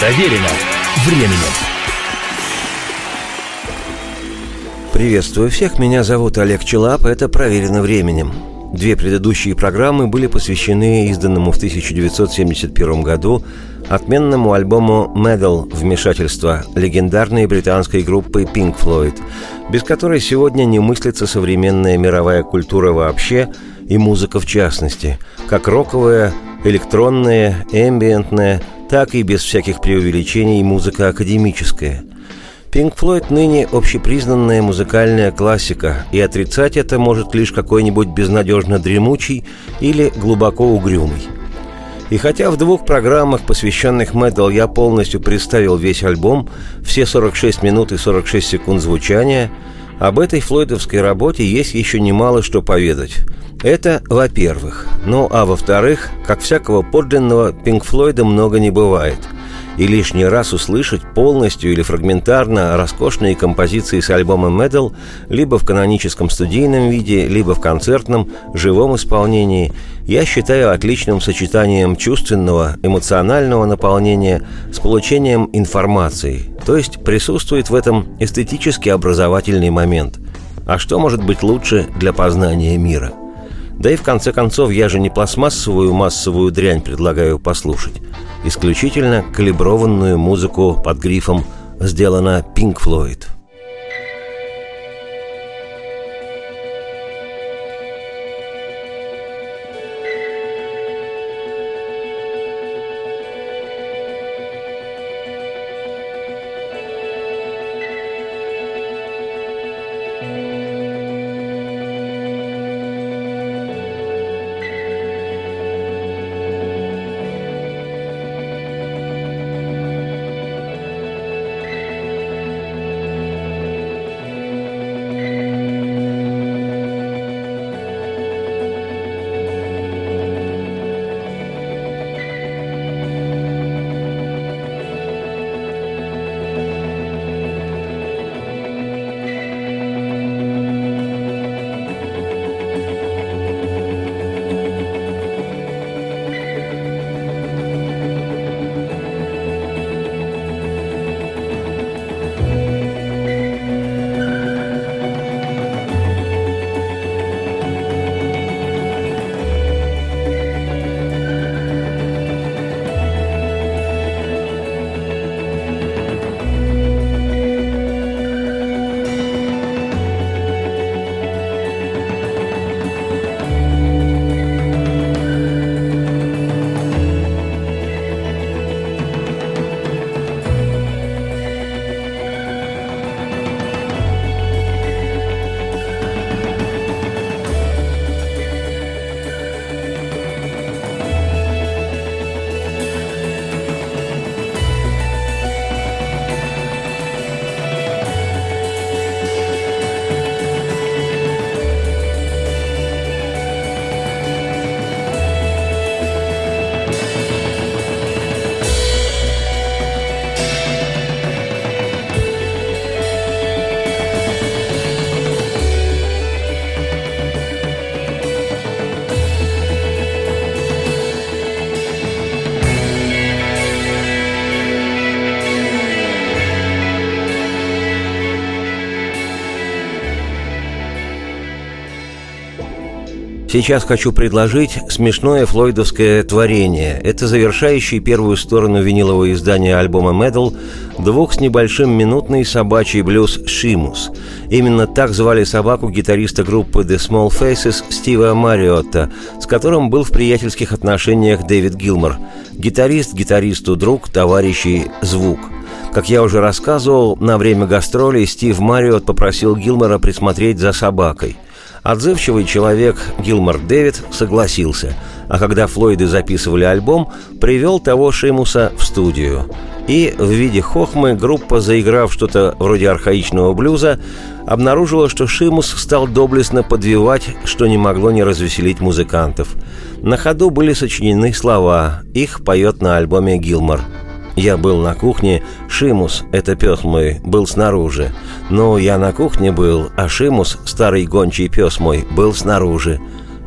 Проверено временем. Приветствую всех, меня зовут Олег Челап, это «Проверено временем». Две предыдущие программы были посвящены изданному в 1971 году отменному альбому «Medal» вмешательства легендарной британской группы Pink Floyd, без которой сегодня не мыслится современная мировая культура вообще и музыка в частности, как роковая, электронная, эмбиентная, так и без всяких преувеличений музыка академическая – Pink Floyd ныне общепризнанная музыкальная классика, и отрицать это может лишь какой-нибудь безнадежно дремучий или глубоко угрюмый. И хотя в двух программах, посвященных Metal, я полностью представил весь альбом, все 46 минут и 46 секунд звучания, об этой флойдовской работе есть еще немало что поведать. Это во-первых. Ну а во-вторых, как всякого подлинного, Пинк Флойда много не бывает – и лишний раз услышать полностью или фрагментарно роскошные композиции с альбома Medal либо в каноническом студийном виде, либо в концертном, живом исполнении, я считаю отличным сочетанием чувственного, эмоционального наполнения с получением информации, то есть присутствует в этом эстетически образовательный момент. А что может быть лучше для познания мира? Да и в конце концов, я же не пластмассовую массовую дрянь предлагаю послушать исключительно калиброванную музыку под грифом «Сделана Pink Floyd». Сейчас хочу предложить смешное флойдовское творение. Это завершающий первую сторону винилового издания альбома Medal двух с небольшим минутный собачий блюз «Шимус». Именно так звали собаку гитариста группы The Small Faces Стива Мариотта, с которым был в приятельских отношениях Дэвид Гилмор. Гитарист гитаристу друг, товарищи, звук – как я уже рассказывал, на время гастролей Стив Мариот попросил Гилмора присмотреть за собакой – Отзывчивый человек Гилмор Дэвид согласился, а когда Флойды записывали альбом, привел того Шимуса в студию. И в виде хохмы группа, заиграв что-то вроде архаичного блюза, обнаружила, что Шимус стал доблестно подвивать, что не могло не развеселить музыкантов. На ходу были сочинены слова, их поет на альбоме Гилмор – я был на кухне, Шимус, это пес мой, был снаружи. Но я на кухне был, а Шимус, старый гончий пес мой, был снаружи.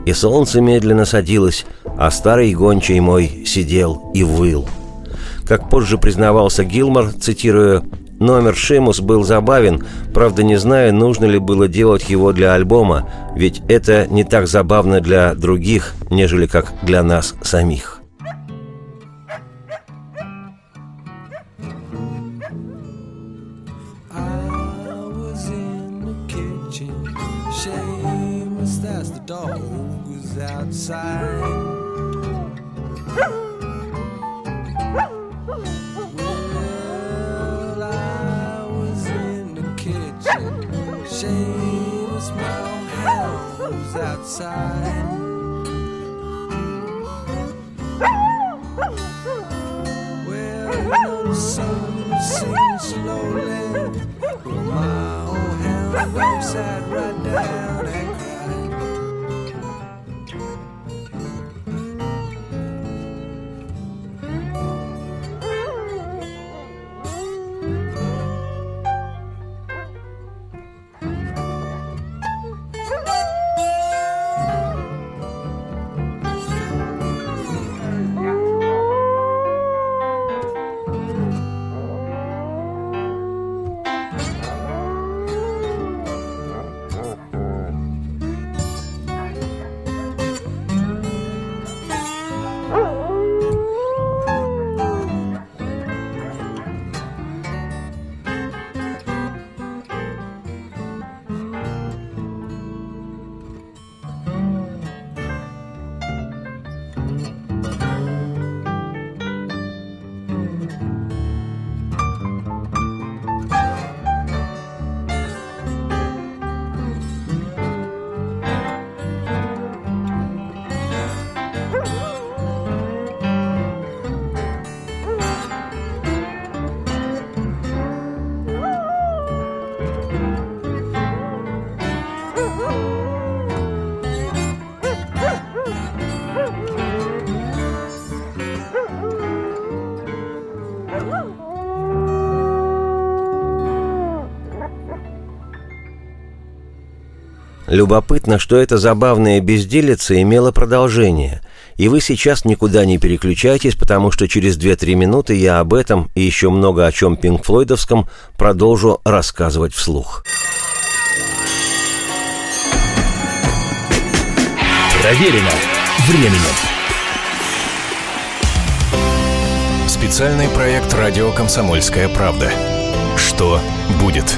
И солнце медленно садилось, а старый гончий мой сидел и выл. Как позже признавался Гилмор, цитируя Номер «Шимус» был забавен, правда не знаю, нужно ли было делать его для альбома, ведь это не так забавно для других, нежели как для нас самих. dog was outside. Well, I was in the kitchen. Seamus Mouse was outside. Любопытно, что эта забавная безделица имела продолжение. И вы сейчас никуда не переключайтесь, потому что через 2-3 минуты я об этом и еще много о чем Пинк Флойдовском продолжу рассказывать вслух. Проверено временем. Специальный проект «Радио Комсомольская правда». Что будет?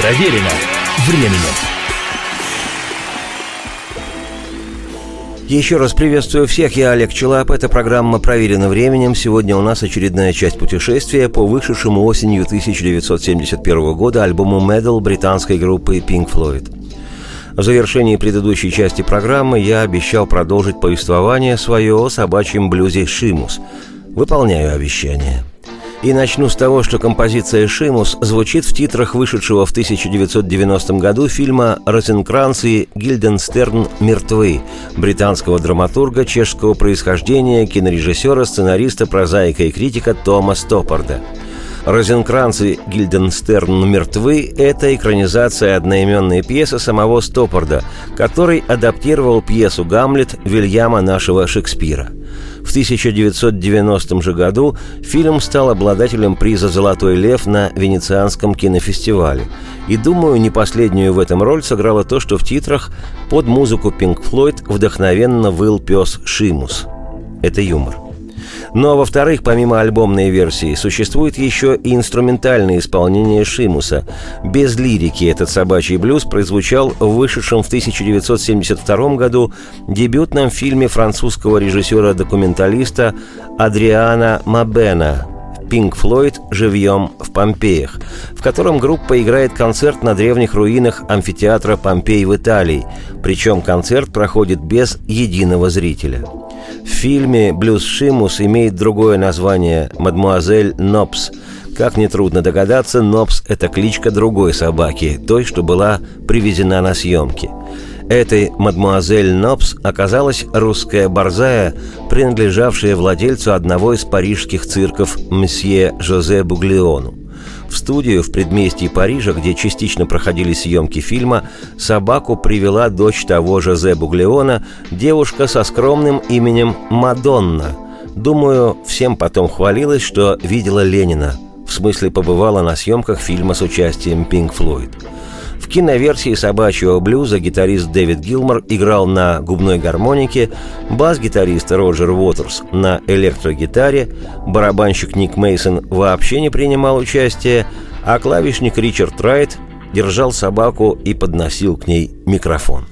Проверено временем. Еще раз приветствую всех, я Олег Челап. Эта программа «Проверена временем». Сегодня у нас очередная часть путешествия по вышедшему осенью 1971 года альбому «Medal» британской группы Pink Floyd. В завершении предыдущей части программы я обещал продолжить повествование свое о собачьем блюзе «Шимус». Выполняю обещание – и начну с того, что композиция «Шимус» звучит в титрах вышедшего в 1990 году фильма «Розенкранц и Гильденстерн мертвы» британского драматурга чешского происхождения, кинорежиссера, сценариста, прозаика и критика Тома Стоппарда. «Розенкранц и Гильденстерн мертвы» — это экранизация одноименной пьесы самого Стоппарда, который адаптировал пьесу «Гамлет» Вильяма нашего Шекспира — в 1990 же году фильм стал обладателем приза «Золотой лев» на Венецианском кинофестивале. И, думаю, не последнюю в этом роль сыграло то, что в титрах под музыку Pink Floyd вдохновенно выл пес Шимус. Это юмор. А во-вторых, помимо альбомной версии, существует еще и инструментальное исполнение Шимуса. Без лирики этот собачий блюз прозвучал в вышедшем в 1972 году дебютном фильме французского режиссера-документалиста Адриана Мабена Pink Floyd живьем в Помпеях, в котором группа играет концерт на древних руинах амфитеатра Помпей в Италии, причем концерт проходит без единого зрителя. В фильме «Блюз Шимус» имеет другое название «Мадмуазель Нопс», как нетрудно догадаться, Нопс – это кличка другой собаки, той, что была привезена на съемки. Этой мадмуазель Нопс оказалась русская борзая, принадлежавшая владельцу одного из парижских цирков мсье Жозе Буглеону. В студию в предместье Парижа, где частично проходили съемки фильма, собаку привела дочь того Жозе Буглеона, девушка со скромным именем Мадонна. Думаю, всем потом хвалилась, что видела Ленина. В смысле, побывала на съемках фильма с участием Пинк Флойд. В киноверсии «Собачьего блюза» гитарист Дэвид Гилмор играл на губной гармонике, бас-гитарист Роджер Уотерс на электрогитаре, барабанщик Ник Мейсон вообще не принимал участия, а клавишник Ричард Райт держал собаку и подносил к ней микрофон.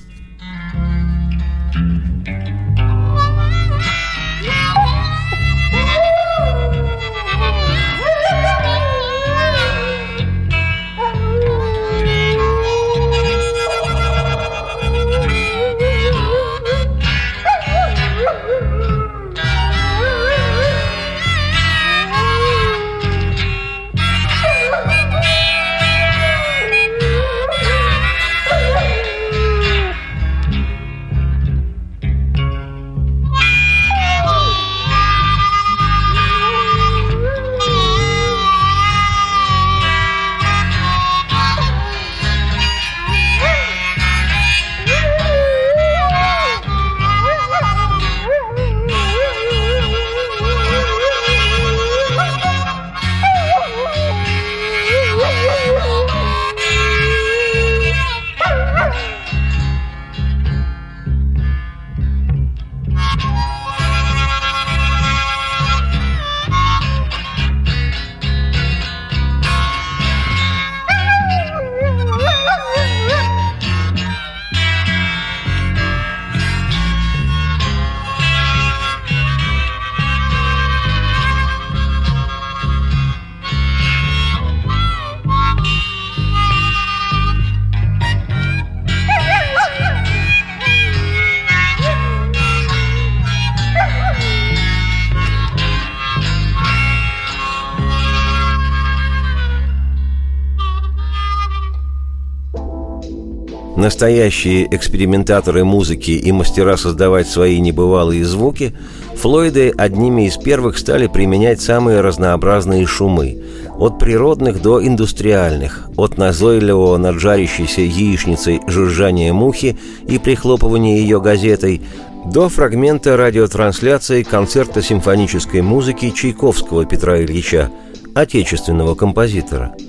Настоящие экспериментаторы музыки и мастера создавать свои небывалые звуки, Флойды одними из первых стали применять самые разнообразные шумы, от природных до индустриальных, от назойливого над жарящейся яичницей жужжания мухи и прихлопывания ее газетой, до фрагмента радиотрансляции концерта симфонической музыки Чайковского Петра Ильича, отечественного композитора –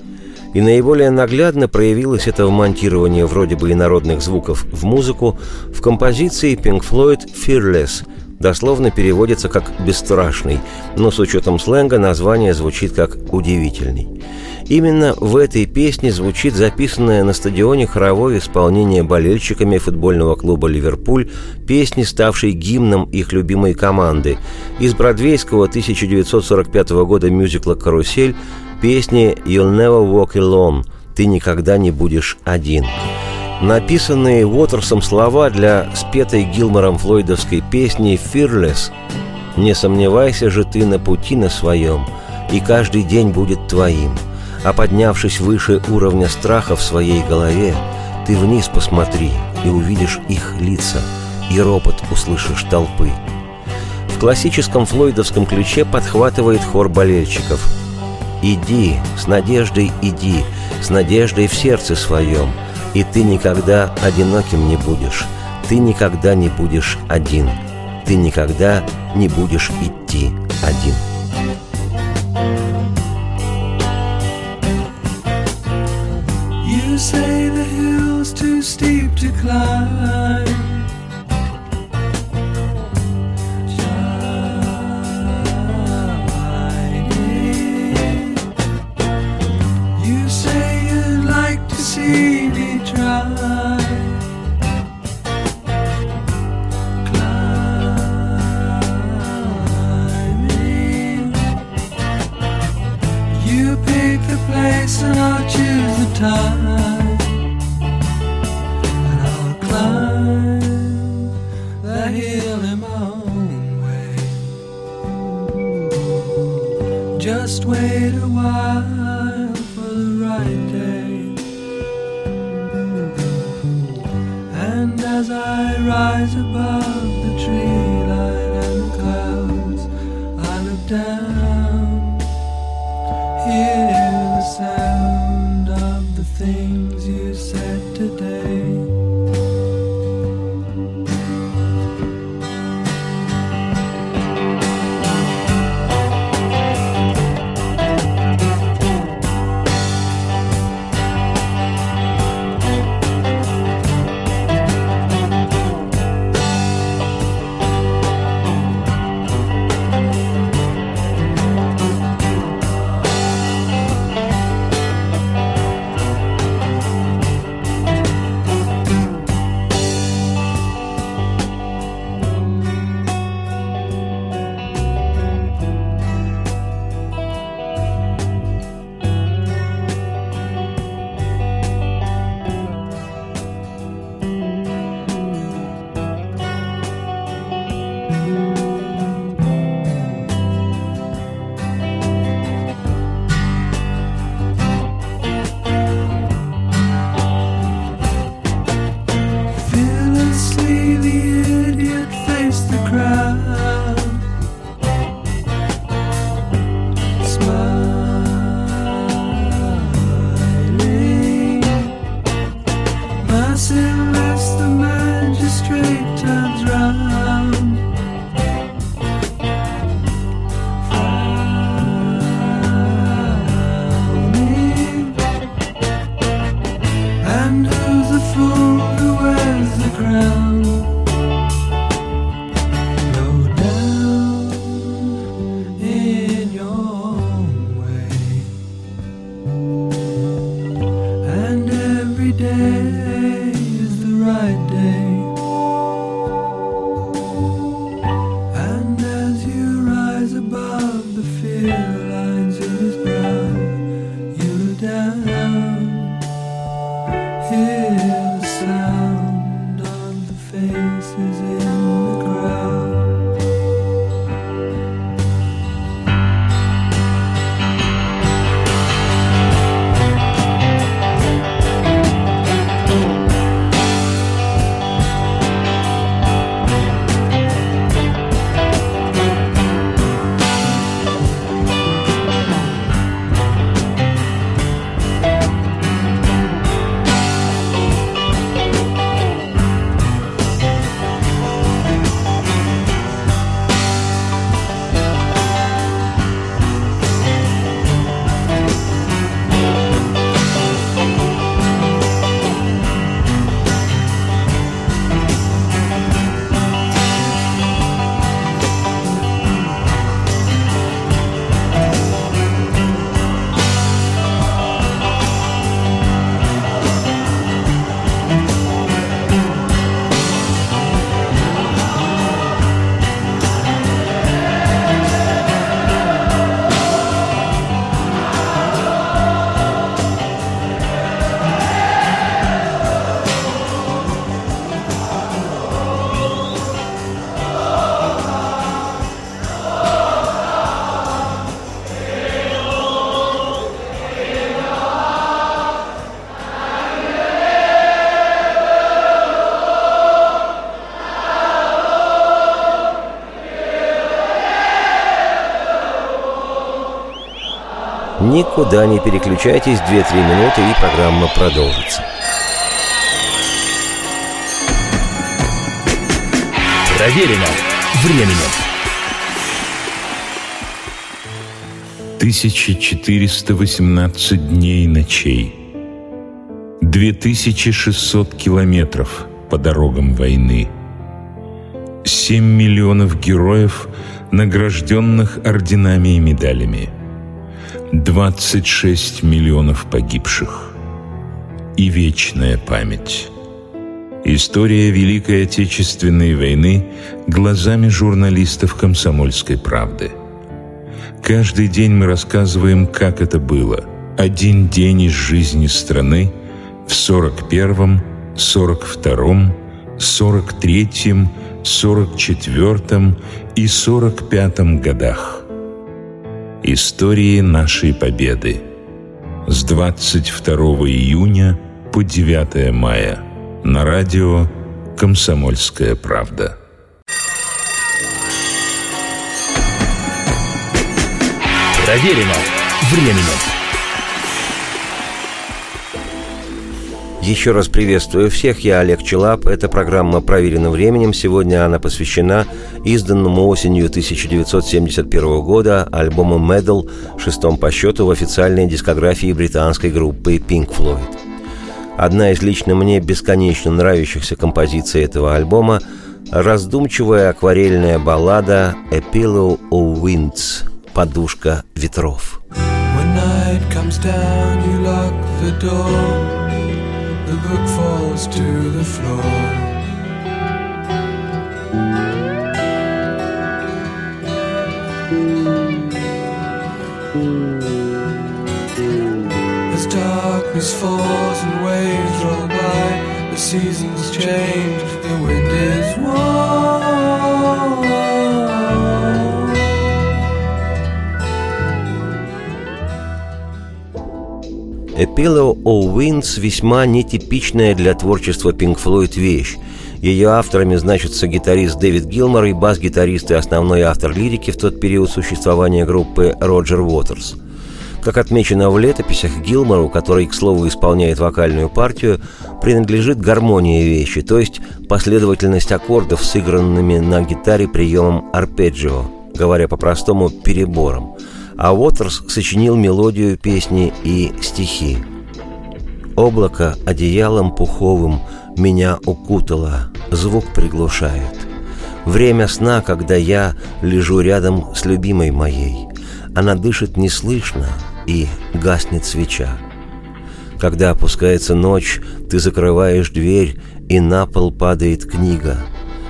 и наиболее наглядно проявилось это в монтировании вроде бы инородных звуков в музыку в композиции Pink Floyd «Fearless», дословно переводится как «бесстрашный», но с учетом сленга название звучит как «удивительный». Именно в этой песне звучит записанное на стадионе хоровое исполнение болельщиками футбольного клуба «Ливерпуль» песни, ставшей гимном их любимой команды. Из бродвейского 1945 года мюзикла «Карусель» песни «You'll never walk alone» «Ты никогда не будешь один». Написанные Уотерсом слова для спетой Гилмором флойдовской песни «Fearless» «Не сомневайся же ты на пути на своем, и каждый день будет твоим, а поднявшись выше уровня страха в своей голове, ты вниз посмотри и увидишь их лица, и ропот услышишь толпы». В классическом флойдовском ключе подхватывает хор болельщиков – Иди, с надеждой иди, с надеждой в сердце своем, и ты никогда одиноким не будешь, ты никогда не будешь один, ты никогда не будешь идти один. Say the hill's too steep to climb place and I'll choose the time. And I'll climb that hill in my own way. Just wait. Никуда не переключайтесь, 2-3 минуты и программа продолжится. Проверено временем. 1418 дней и ночей. 2600 километров по дорогам войны. 7 миллионов героев, награжденных орденами и медалями. 26 миллионов погибших и вечная память. История Великой Отечественной войны глазами журналистов «Комсомольской правды». Каждый день мы рассказываем, как это было, один день из жизни страны в 41-м, 42-м, 43-м, 44-м и 45-м годах. Истории нашей победы с 22 июня по 9 мая на радио «Комсомольская правда». Проверено временем. Еще раз приветствую всех, я Олег Челап. Эта программа «Проверена временем». Сегодня она посвящена изданному осенью 1971 года альбому «Medal», шестом по счету в официальной дискографии британской группы Pink Floyd. Одна из лично мне бесконечно нравящихся композиций этого альбома – раздумчивая акварельная баллада «A Pillow of Winds» подушка ветров. When night comes down, you lock the door. The book falls to the floor. Darkness falls and waves roll by, the seasons change, the wind is warm. A Pillow of Winds весьма нетипичная для творчества Pink Floyd вещь. Ее авторами значатся гитарист Дэвид Гилмор и бас-гитарист и основной автор лирики в тот период существования группы Роджер Уотерс. Как отмечено в летописях, Гилмору, который, к слову, исполняет вокальную партию, принадлежит гармония вещи, то есть последовательность аккордов, сыгранными на гитаре приемом арпеджио, говоря по-простому, перебором – а Уотерс сочинил мелодию песни и стихи. «Облако одеялом пуховым меня укутало, звук приглушает. Время сна, когда я лежу рядом с любимой моей. Она дышит неслышно и гаснет свеча. Когда опускается ночь, ты закрываешь дверь, и на пол падает книга.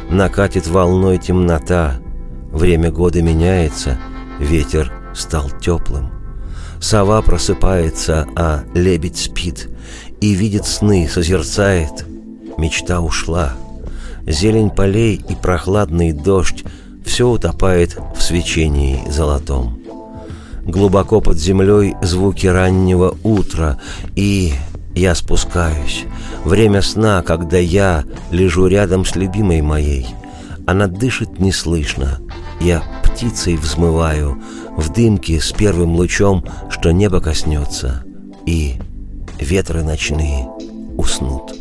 Накатит волной темнота. Время года меняется, ветер стал теплым. Сова просыпается, а лебедь спит и видит сны, созерцает. Мечта ушла. Зелень полей и прохладный дождь все утопает в свечении золотом. Глубоко под землей звуки раннего утра, и я спускаюсь. Время сна, когда я лежу рядом с любимой моей. Она дышит неслышно. Я птицей взмываю, в дымке с первым лучом, что небо коснется, и ветры ночные уснут.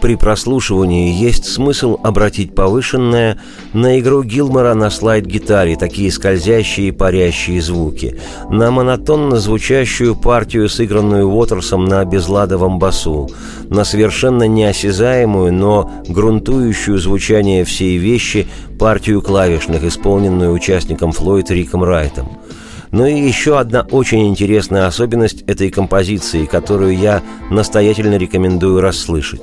При прослушивании есть смысл обратить повышенное на игру Гилмора на слайд-гитаре, такие скользящие и парящие звуки, на монотонно звучащую партию, сыгранную Уотерсом на безладовом басу, на совершенно неосязаемую, но грунтующую звучание всей вещи партию клавишных, исполненную участником Флойд Риком Райтом. Но и еще одна очень интересная особенность этой композиции, которую я настоятельно рекомендую расслышать.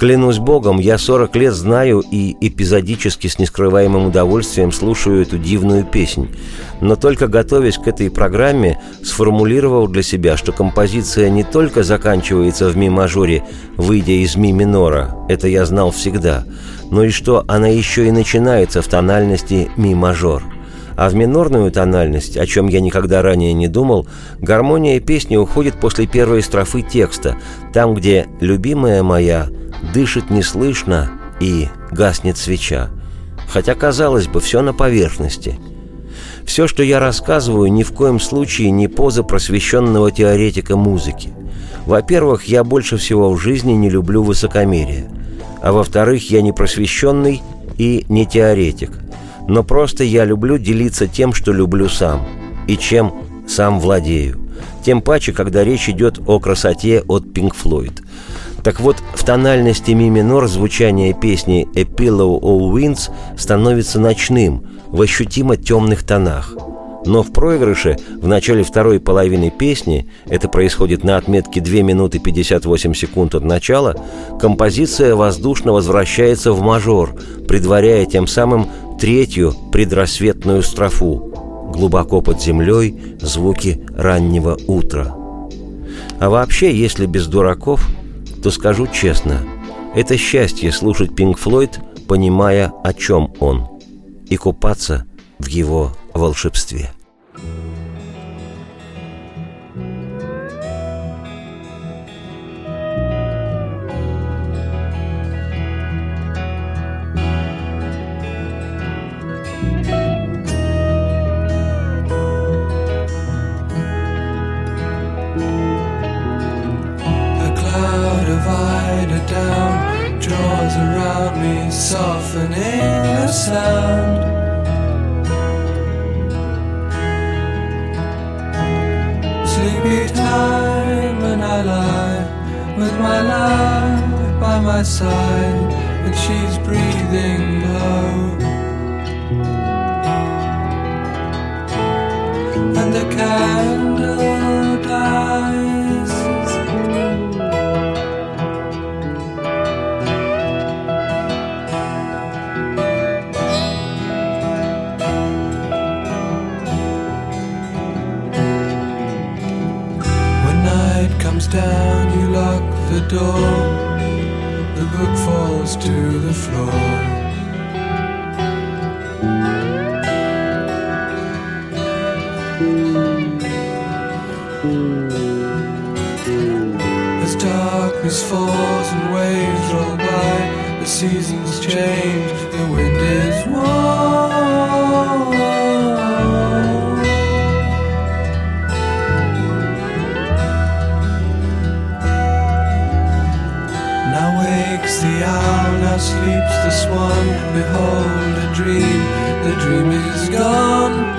Клянусь Богом, я 40 лет знаю и эпизодически с нескрываемым удовольствием слушаю эту дивную песнь. Но только готовясь к этой программе, сформулировал для себя, что композиция не только заканчивается в ми-мажоре, выйдя из ми-минора, это я знал всегда, но и что она еще и начинается в тональности ми-мажор – а в минорную тональность, о чем я никогда ранее не думал, гармония песни уходит после первой строфы текста, там, где «любимая моя» дышит неслышно и гаснет свеча. Хотя, казалось бы, все на поверхности. Все, что я рассказываю, ни в коем случае не поза просвещенного теоретика музыки. Во-первых, я больше всего в жизни не люблю высокомерие. А во-вторых, я не просвещенный и не теоретик. Но просто я люблю делиться тем, что люблю сам. И чем сам владею. Тем паче, когда речь идет о красоте от Pink Floyd. Так вот, в тональности ми минор звучание песни «A Pillow of Winds» становится ночным, в ощутимо темных тонах. Но в проигрыше, в начале второй половины песни, это происходит на отметке 2 минуты 58 секунд от начала, композиция воздушно возвращается в мажор, предваряя тем самым третью предрассветную строфу. Глубоко под землей звуки раннего утра. А вообще, если без дураков, то скажу честно, это счастье слушать Пинг Флойд, понимая, о чем он, и купаться в его волшебстве. softening the sound. Sleepy time and I lie with my love by my side, and she's breathing low. And the candle dies. door, the book falls to the floor. As darkness falls and waves roll by, the seasons change. sleeps the swan. Behold, a dream, the dream is gone.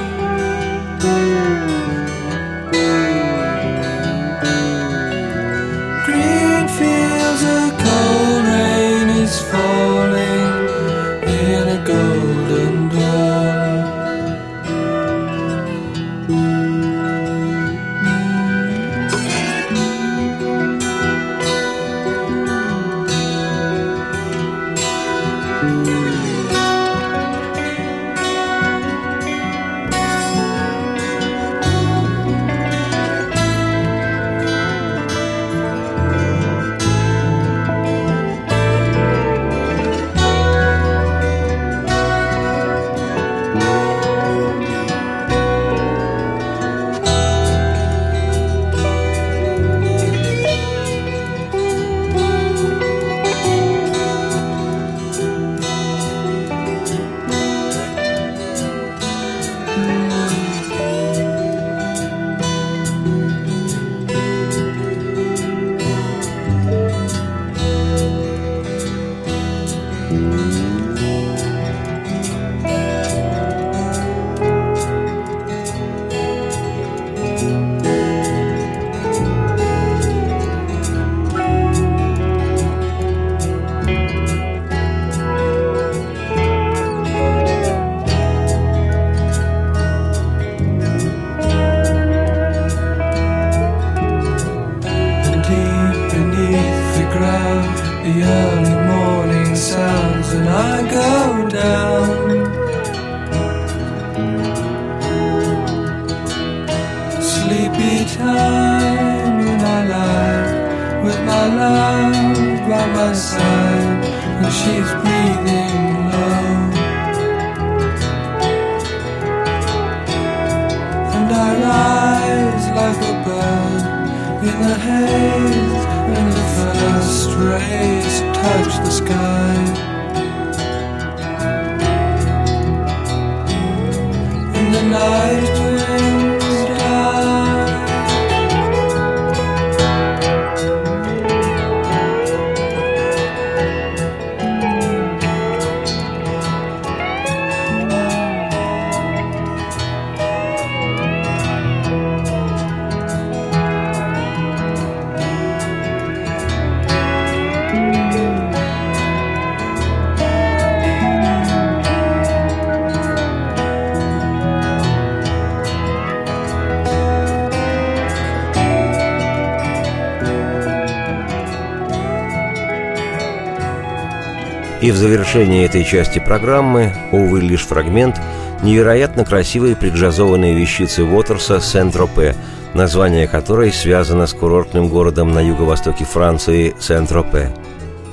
И в завершении этой части программы, увы, лишь фрагмент, невероятно красивой преджазованные вещицы Уотерса «Сен-Тропе», название которой связано с курортным городом на юго-востоке Франции Сен-Тропе.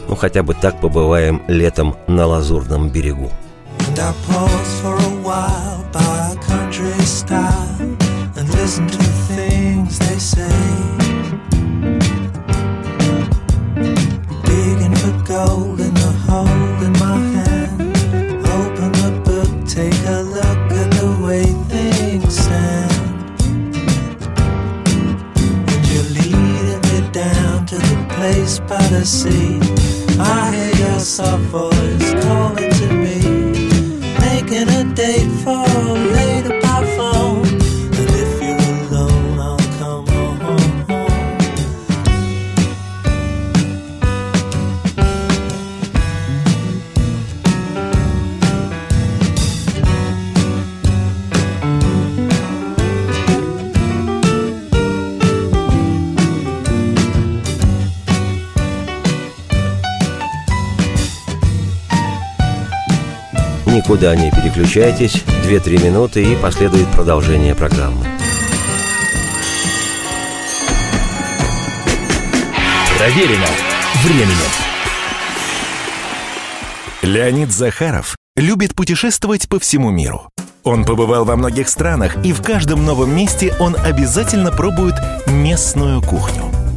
Ну, хотя бы так побываем летом на Лазурном берегу. And I pause for a while. The sea. I hear your soft voice Никуда не переключайтесь, 2-3 минуты и последует продолжение программы. Проверено временем. Леонид Захаров любит путешествовать по всему миру. Он побывал во многих странах, и в каждом новом месте он обязательно пробует местную кухню.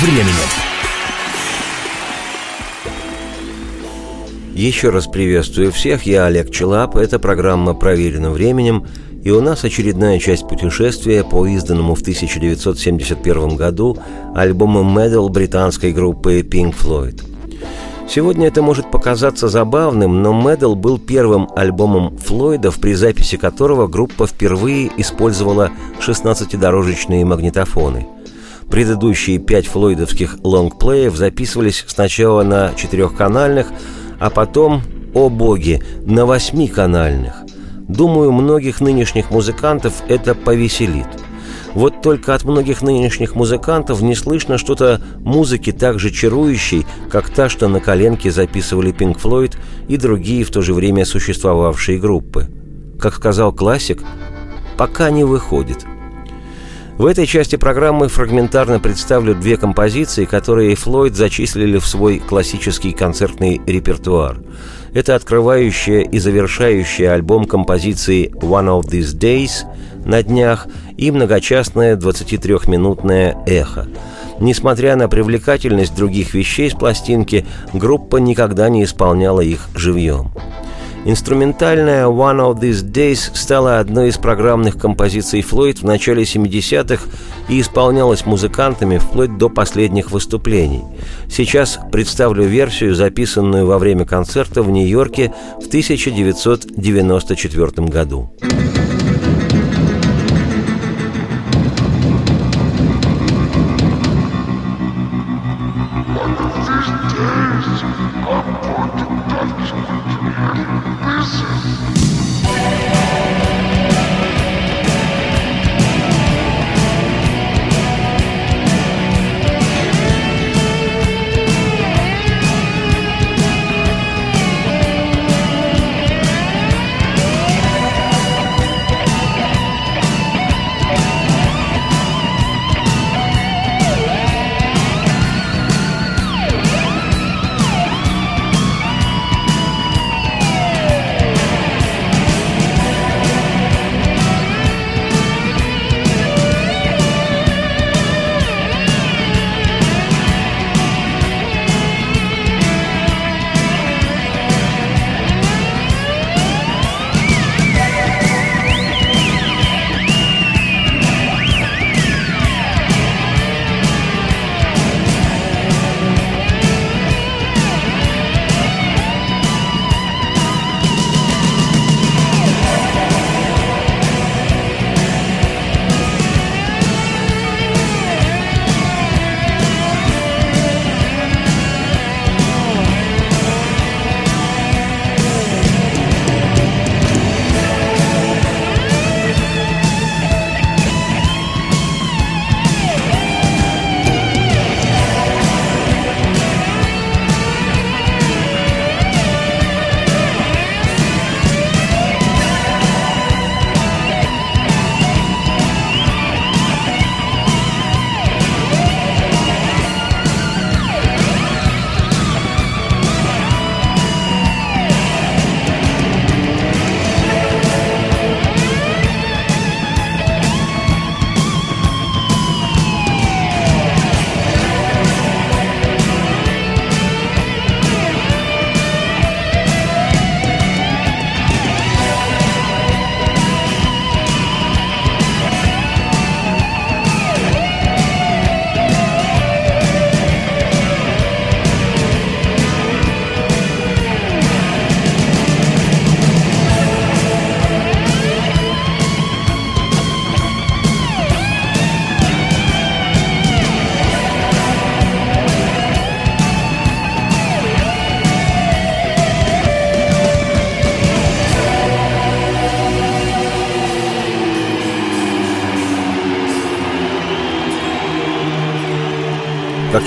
временем. Еще раз приветствую всех, я Олег Челап, это программа «Проверено временем», и у нас очередная часть путешествия по изданному в 1971 году альбому «Medal» британской группы Pink Floyd. Сегодня это может показаться забавным, но «Medal» был первым альбомом Флойдов, при записи которого группа впервые использовала 16-дорожечные магнитофоны – Предыдущие пять флойдовских лонгплеев записывались сначала на четырехканальных, а потом, о боги, на восьмиканальных. Думаю, многих нынешних музыкантов это повеселит. Вот только от многих нынешних музыкантов не слышно что-то музыки так же чарующей, как та, что на коленке записывали Pink Floyd и другие в то же время существовавшие группы. Как сказал классик, пока не выходит. В этой части программы фрагментарно представлю две композиции, которые Флойд зачислили в свой классический концертный репертуар. Это открывающая и завершающая альбом композиции «One of These Days» на днях и многочастное 23-минутное «Эхо». Несмотря на привлекательность других вещей с пластинки, группа никогда не исполняла их живьем. Инструментальная «One of These Days» стала одной из программных композиций Флойд в начале 70-х и исполнялась музыкантами вплоть до последних выступлений. Сейчас представлю версию, записанную во время концерта в Нью-Йорке в 1994 году.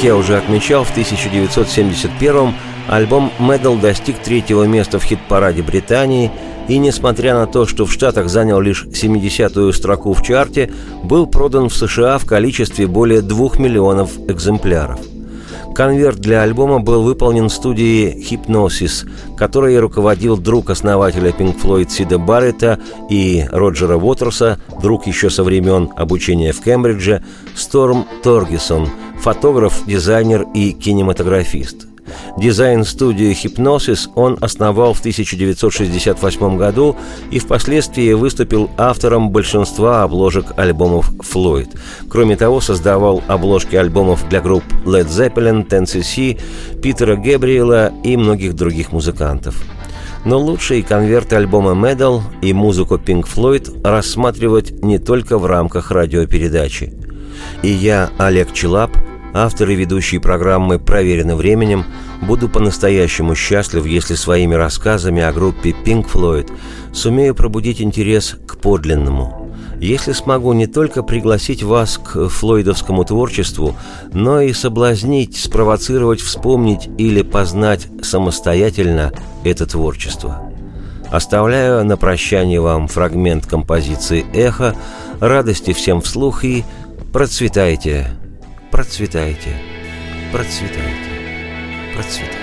Я уже отмечал, в 1971 альбом «Медал» достиг третьего места в хит-параде Британии и, несмотря на то, что в Штатах занял лишь 70-ю строку в чарте, был продан в США в количестве более 2 миллионов экземпляров – Конверт для альбома был выполнен студии Hypnosis, которой руководил друг основателя Pink Floyd Сида Баррета и Роджера Уотерса, друг еще со времен обучения в Кембридже, Сторм Торгисон, фотограф, дизайнер и кинематографист – Дизайн-студию «Хипносис» он основал в 1968 году и впоследствии выступил автором большинства обложек альбомов «Флойд». Кроме того, создавал обложки альбомов для групп Led Zeppelin, Tennessee, Питера Гэбриэла и многих других музыкантов. Но лучшие конверты альбома Medal и музыку Pink Floyd рассматривать не только в рамках радиопередачи. И я, Олег Челап, автор и ведущий программы «Проверено временем», буду по-настоящему счастлив, если своими рассказами о группе Pink Floyd сумею пробудить интерес к подлинному. Если смогу не только пригласить вас к флойдовскому творчеству, но и соблазнить, спровоцировать вспомнить или познать самостоятельно это творчество. Оставляю на прощание вам фрагмент композиции «Эхо», радости всем вслух и процветайте, процветайте, процветайте, процветайте.